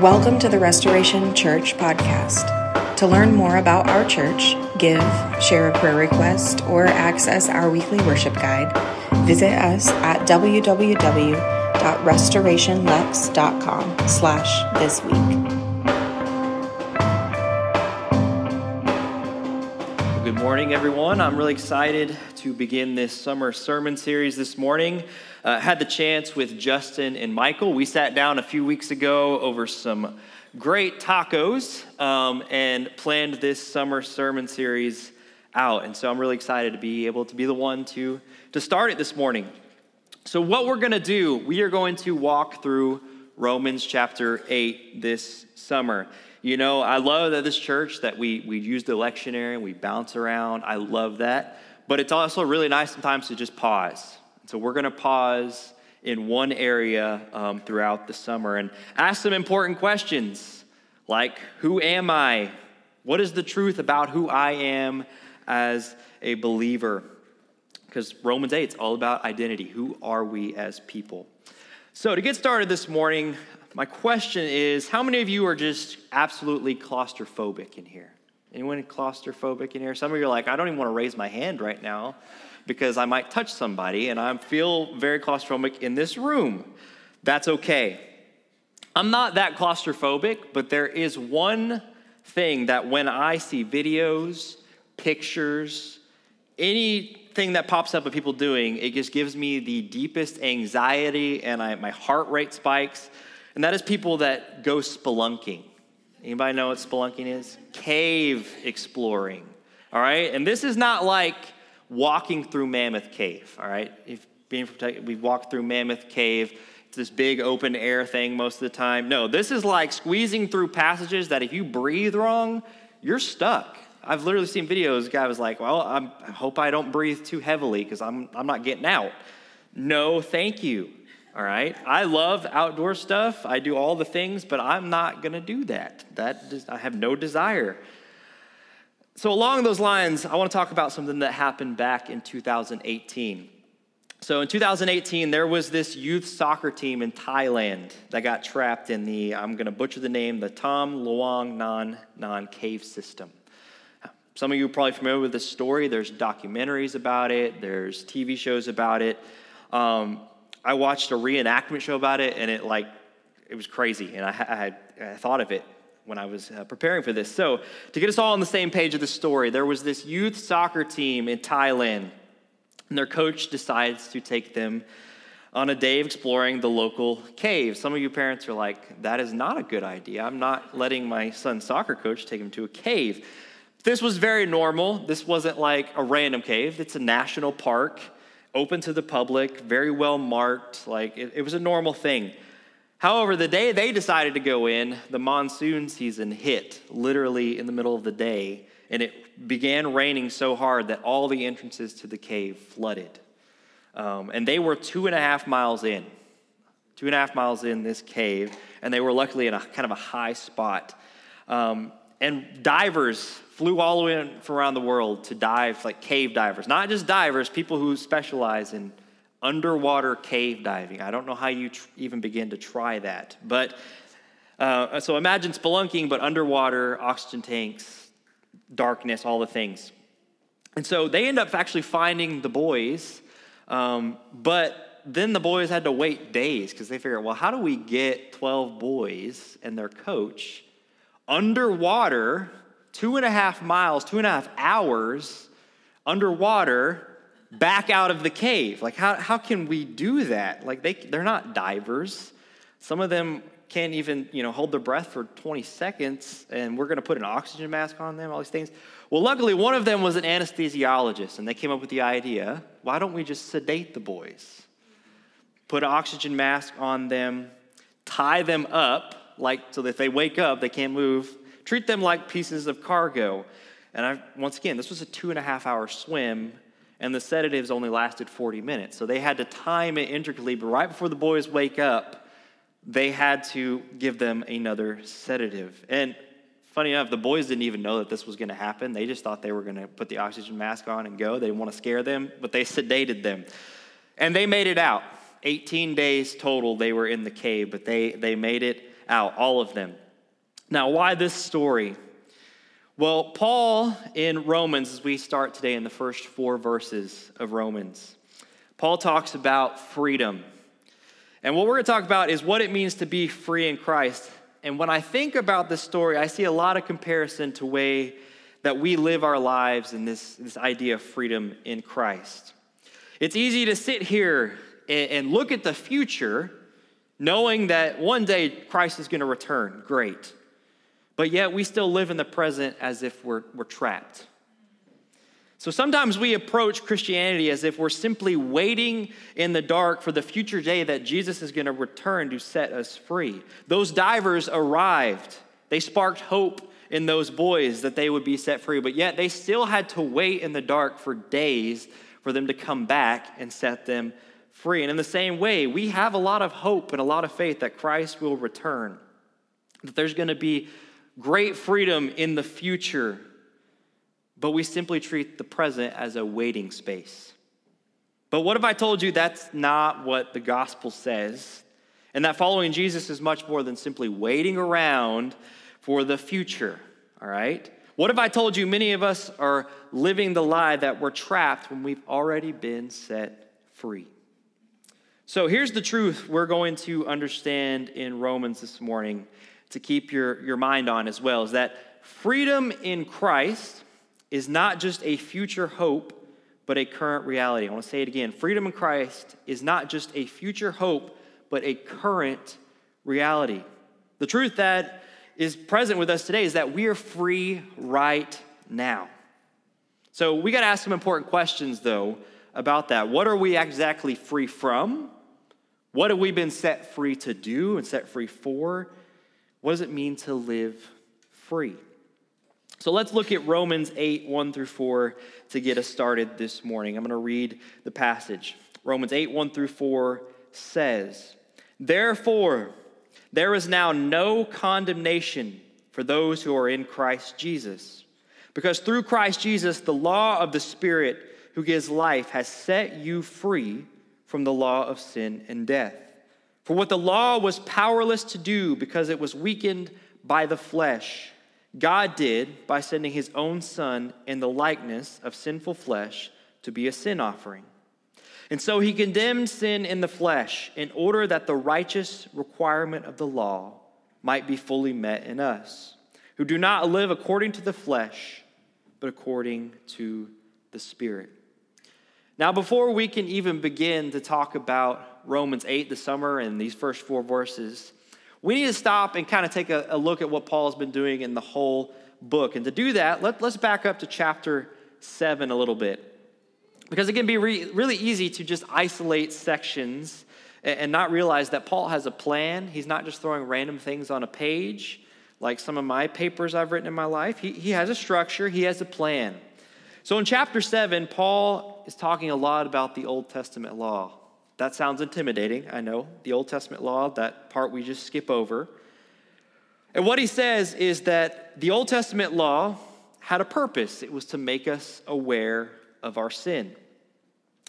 Welcome to the Restoration Church podcast. To learn more about our church, give, share a prayer request, or access our weekly worship guide, visit us at www.restorationlex.com slash this week. Good morning, everyone. I'm really excited to begin this summer sermon series this morning. Uh, had the chance with Justin and Michael. We sat down a few weeks ago over some great tacos um, and planned this summer sermon series out. And so I'm really excited to be able to be the one to, to start it this morning. So, what we're going to do, we are going to walk through Romans chapter 8 this summer. You know, I love that this church that we, we use the lectionary and we bounce around. I love that. But it's also really nice sometimes to just pause so we're going to pause in one area um, throughout the summer and ask some important questions like Who am I? What is the truth about who I am as a believer? Because Romans 8 is all about identity. Who are we as people? So, to get started this morning, my question is How many of you are just absolutely claustrophobic in here? Anyone claustrophobic in here? Some of you are like, I don't even want to raise my hand right now because I might touch somebody and I feel very claustrophobic in this room. That's okay. I'm not that claustrophobic, but there is one thing that when I see videos, pictures, anything that pops up of people doing, it just gives me the deepest anxiety and I, my heart rate spikes. And that is people that go spelunking. Anybody know what spelunking is? Cave exploring. All right? And this is not like walking through Mammoth Cave, all right? If being protected, we walked through Mammoth Cave. It's this big open air thing most of the time. No, this is like squeezing through passages that if you breathe wrong, you're stuck. I've literally seen videos. Guy was like, "Well, I'm, i hope I don't breathe too heavily because I'm I'm not getting out." No, thank you. All right. I love outdoor stuff. I do all the things, but I'm not going to do that. That I have no desire. So, along those lines, I want to talk about something that happened back in 2018. So, in 2018, there was this youth soccer team in Thailand that got trapped in the, I'm going to butcher the name, the Tom Luang Nan Nan cave system. Some of you are probably familiar with this story. There's documentaries about it, there's TV shows about it. Um, I watched a reenactment show about it, and it like, it was crazy. And I, I, I thought of it when I was uh, preparing for this. So, to get us all on the same page of the story, there was this youth soccer team in Thailand, and their coach decides to take them on a day of exploring the local cave. Some of you parents are like, that is not a good idea. I'm not letting my son's soccer coach take him to a cave. This was very normal. This wasn't like a random cave, it's a national park, open to the public, very well marked. Like, it, it was a normal thing. However, the day they decided to go in, the monsoon season hit literally in the middle of the day, and it began raining so hard that all the entrances to the cave flooded. Um, and they were two and a half miles in, two and a half miles in this cave, and they were luckily in a kind of a high spot. Um, and divers flew all the way from around the world to dive, like cave divers, not just divers, people who specialize in underwater cave diving. I don't know how you tr- even begin to try that. But uh, so imagine spelunking, but underwater, oxygen tanks, darkness, all the things. And so they end up actually finding the boys, um, but then the boys had to wait days because they figured, well, how do we get 12 boys and their coach underwater, two and a half miles, two and a half hours underwater back out of the cave. Like, how, how can we do that? Like, they, they're not divers. Some of them can't even, you know, hold their breath for 20 seconds, and we're going to put an oxygen mask on them, all these things. Well, luckily, one of them was an anesthesiologist, and they came up with the idea why don't we just sedate the boys? Put an oxygen mask on them, tie them up, like so that if they wake up, they can't move, treat them like pieces of cargo. And I, once again, this was a two and a half hour swim and the sedatives only lasted 40 minutes. So they had to time it intricately, but right before the boys wake up, they had to give them another sedative. And funny enough, the boys didn't even know that this was going to happen. They just thought they were going to put the oxygen mask on and go. They didn't want to scare them, but they sedated them. And they made it out. 18 days total they were in the cave, but they, they made it out, all of them. Now, why this story? Well, Paul in Romans, as we start today in the first four verses of Romans, Paul talks about freedom. And what we're going to talk about is what it means to be free in Christ. And when I think about this story, I see a lot of comparison to way that we live our lives and this, this idea of freedom in Christ. It's easy to sit here and, and look at the future knowing that one day Christ is going to return. Great. But yet we still live in the present as if we're, we're trapped. So sometimes we approach Christianity as if we're simply waiting in the dark for the future day that Jesus is going to return to set us free. Those divers arrived, they sparked hope in those boys that they would be set free, but yet they still had to wait in the dark for days for them to come back and set them free. And in the same way, we have a lot of hope and a lot of faith that Christ will return, that there's going to be great freedom in the future but we simply treat the present as a waiting space. But what if I told you that's not what the gospel says? And that following Jesus is much more than simply waiting around for the future, all right? What if I told you many of us are living the lie that we're trapped when we've already been set free? So here's the truth we're going to understand in Romans this morning to keep your, your mind on as well is that freedom in Christ is not just a future hope, but a current reality. I want to say it again. Freedom in Christ is not just a future hope, but a current reality. The truth that is present with us today is that we are free right now. So we got to ask some important questions, though, about that. What are we exactly free from? What have we been set free to do and set free for? What does it mean to live free? So let's look at Romans 8, 1 through 4 to get us started this morning. I'm going to read the passage. Romans 8, 1 through 4 says, Therefore, there is now no condemnation for those who are in Christ Jesus. Because through Christ Jesus, the law of the Spirit who gives life has set you free from the law of sin and death. For what the law was powerless to do because it was weakened by the flesh, God did by sending his own Son in the likeness of sinful flesh to be a sin offering. And so he condemned sin in the flesh in order that the righteous requirement of the law might be fully met in us, who do not live according to the flesh, but according to the Spirit. Now, before we can even begin to talk about Romans 8, the summer, and these first four verses, we need to stop and kind of take a, a look at what Paul's been doing in the whole book. And to do that, let, us back up to chapter 7 a little bit. Because it can be re, really easy to just isolate sections and, and not realize that Paul has a plan. He's not just throwing random things on a page like some of my papers I've written in my life. He, he has a structure, he has a plan. So in chapter 7, Paul is talking a lot about the Old Testament law. That sounds intimidating, I know. The Old Testament law, that part we just skip over. And what he says is that the Old Testament law had a purpose it was to make us aware of our sin.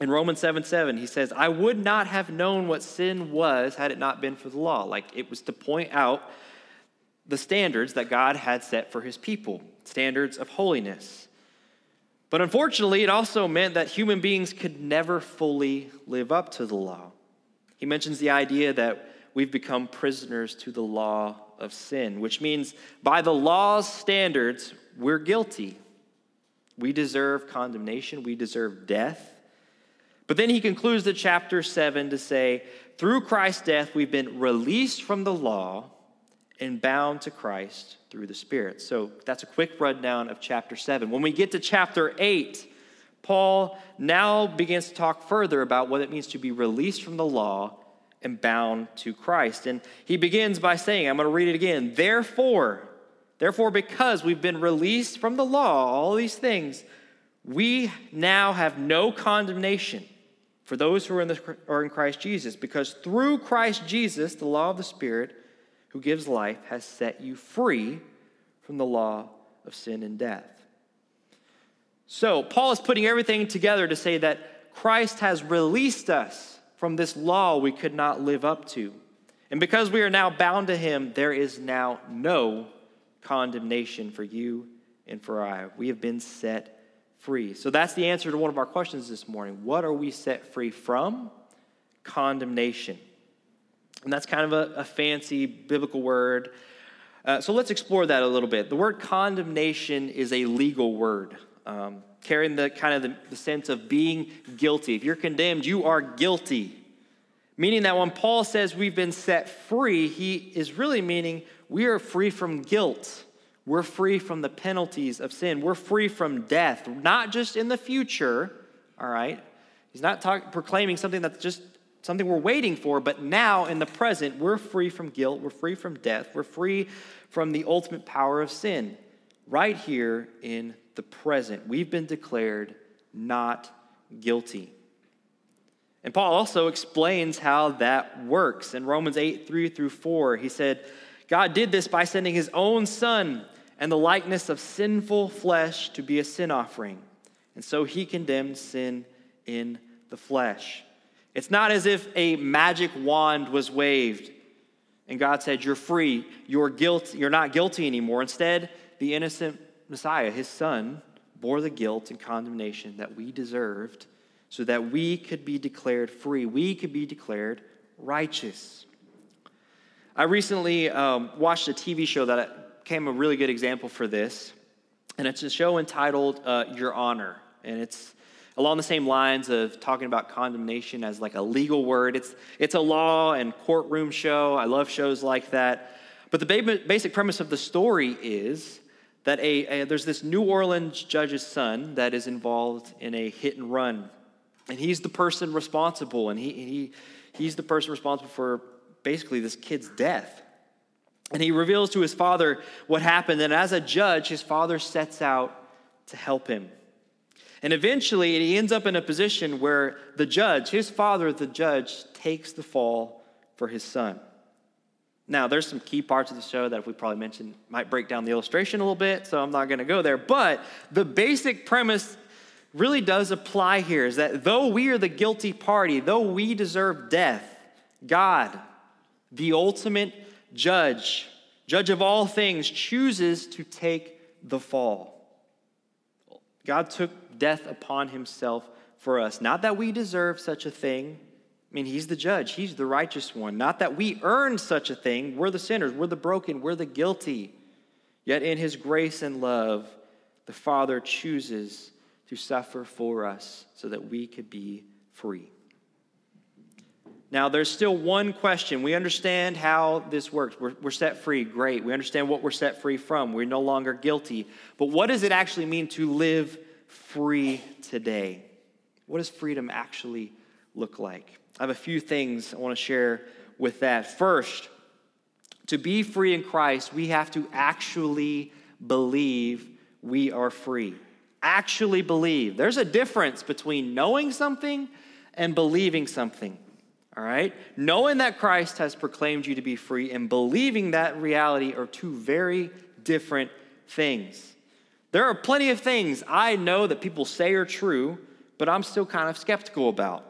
In Romans 7 7, he says, I would not have known what sin was had it not been for the law. Like it was to point out the standards that God had set for his people, standards of holiness. But unfortunately, it also meant that human beings could never fully live up to the law. He mentions the idea that we've become prisoners to the law of sin, which means by the law's standards, we're guilty. We deserve condemnation, we deserve death. But then he concludes the chapter 7 to say, through Christ's death, we've been released from the law and bound to Christ through the Spirit. So that's a quick rundown of chapter 7. When we get to chapter 8, Paul now begins to talk further about what it means to be released from the law and bound to Christ. And he begins by saying, I'm going to read it again. Therefore, therefore, because we've been released from the law, all these things, we now have no condemnation for those who are in, the, are in Christ Jesus, because through Christ Jesus, the law of the Spirit, who gives life, has set you free from the law of sin and death. So, Paul is putting everything together to say that Christ has released us from this law we could not live up to. And because we are now bound to him, there is now no condemnation for you and for I. We have been set free. So that's the answer to one of our questions this morning. What are we set free from? Condemnation. And that's kind of a, a fancy biblical word. Uh, so let's explore that a little bit. The word condemnation is a legal word, um, carrying the kind of the, the sense of being guilty. If you're condemned, you are guilty. Meaning that when Paul says we've been set free, he is really meaning we are free from guilt. We're free from the penalties of sin. We're free from death, not just in the future, all right? He's not talk, proclaiming something that's just something we're waiting for, but now in the present, we're free from guilt, we're free from death, we're free from the ultimate power of sin. Right here in the present, we've been declared not guilty. And Paul also explains how that works. In Romans 8, 3 through 4, he said, God did this by sending his own son and the likeness of sinful flesh to be a sin offering. And so he condemned sin in the flesh. It's not as if a magic wand was waved and God said, You're free, you're, guilt, you're not guilty anymore. Instead, the innocent Messiah, his son, bore the guilt and condemnation that we deserved so that we could be declared free. We could be declared righteous. I recently um, watched a TV show that became a really good example for this, and it's a show entitled uh, Your Honor. And it's along the same lines of talking about condemnation as like a legal word. It's, it's a law and courtroom show. I love shows like that. But the basic premise of the story is that a, a, there's this New Orleans judge's son that is involved in a hit and run. And he's the person responsible, and he, he, he's the person responsible for basically this kid's death. And he reveals to his father what happened. And as a judge, his father sets out to help him. And eventually, he ends up in a position where the judge, his father, the judge, takes the fall for his son. Now, there's some key parts of the show that, if we probably mentioned, might break down the illustration a little bit, so I'm not going to go there. But the basic premise really does apply here is that though we are the guilty party, though we deserve death, God, the ultimate judge, judge of all things, chooses to take the fall. God took death upon himself for us. Not that we deserve such a thing. I mean, he's the judge, he's the righteous one. Not that we earn such a thing. We're the sinners, we're the broken, we're the guilty. Yet in his grace and love, the Father chooses to suffer for us so that we could be free. Now, there's still one question. We understand how this works. We're, we're, set free. Great. We understand what we're set free from. We're no longer guilty. But what does it actually mean to live free today? What does freedom actually look like? I have a few things I want to share with that. First, to be free in Christ, we have to actually believe we are free. Actually believe. There's a difference between knowing something and believing something. All right? Knowing that Christ has proclaimed you to be free and believing that reality are two very different things. There are plenty of things I know that people say are true, but I'm still kind of skeptical about.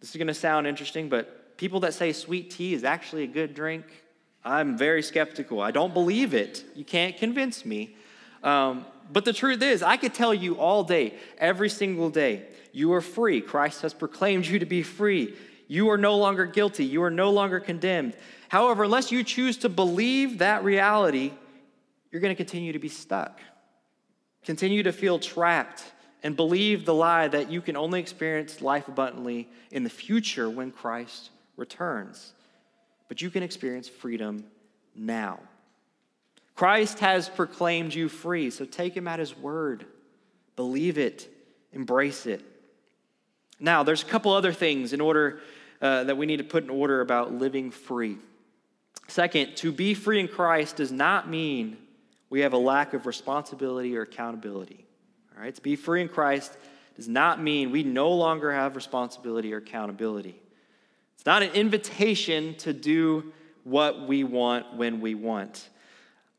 This is going to sound interesting, but people that say sweet tea is actually a good drink, I'm very skeptical. I don't believe it. You can't convince me. Um, but the truth is, I could tell you all day, every single day, you are free. Christ has proclaimed you to be free. You are no longer guilty. You are no longer condemned. However, unless you choose to believe that reality, you're going to continue to be stuck. Continue to feel trapped and believe the lie that you can only experience life abundantly in the future when Christ returns. But you can experience freedom now. Christ has proclaimed you free, so take him at his word. Believe it, embrace it. Now, there's a couple other things in order uh, that we need to put in order about living free. Second, to be free in Christ does not mean we have a lack of responsibility or accountability. All right, to be free in Christ does not mean we no longer have responsibility or accountability. It's not an invitation to do what we want when we want.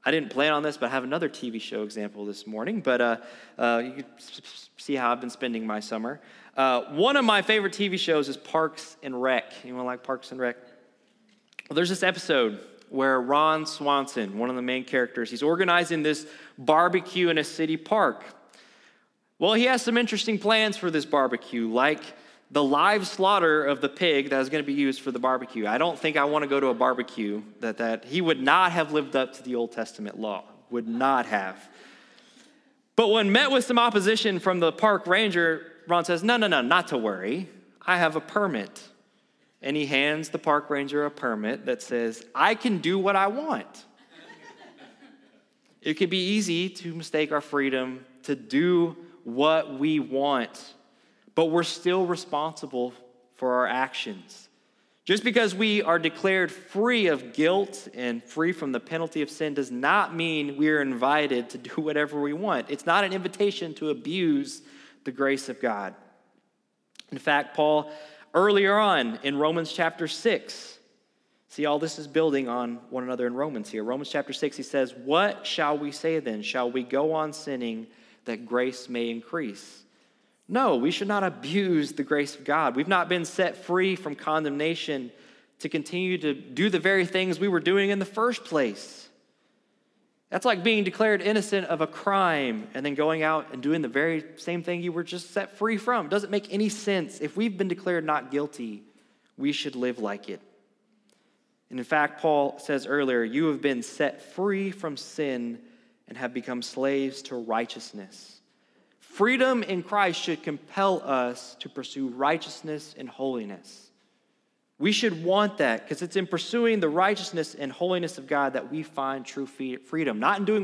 I didn't plan on this, but I have another TV show example this morning. But uh, uh, you can see how I've been spending my summer. Uh, one of my favorite TV shows is Parks and Rec. Anyone like Parks and Rec? Well, there's this episode where Ron Swanson, one of the main characters, he's organizing this barbecue in a city park. Well, he has some interesting plans for this barbecue, like the live slaughter of the pig that is going to be used for the barbecue. I don't think I want to go to a barbecue that, that he would not have lived up to the Old Testament law, would not have. But when met with some opposition from the park ranger, Ron says, No, no, no, not to worry. I have a permit. And he hands the park ranger a permit that says, I can do what I want. it can be easy to mistake our freedom to do what we want, but we're still responsible for our actions. Just because we are declared free of guilt and free from the penalty of sin does not mean we are invited to do whatever we want. It's not an invitation to abuse the grace of God. In fact, Paul, earlier on in Romans chapter 6, see, all this is building on one another in Romans here. Romans chapter 6, he says, What shall we say then? Shall we go on sinning that grace may increase? No, we should not abuse the grace of God. We've not been set free from condemnation to continue to do the very things we were doing in the first place. That's like being declared innocent of a crime and then going out and doing the very same thing you were just set free from. It doesn't make any sense. If we've been declared not guilty, we should live like it. And in fact, Paul says earlier, you have been set free from sin and have become slaves to righteousness. Freedom in Christ should compel us to pursue righteousness and holiness. We should want that because it's in pursuing the righteousness and holiness of God that we find true freedom, not in doing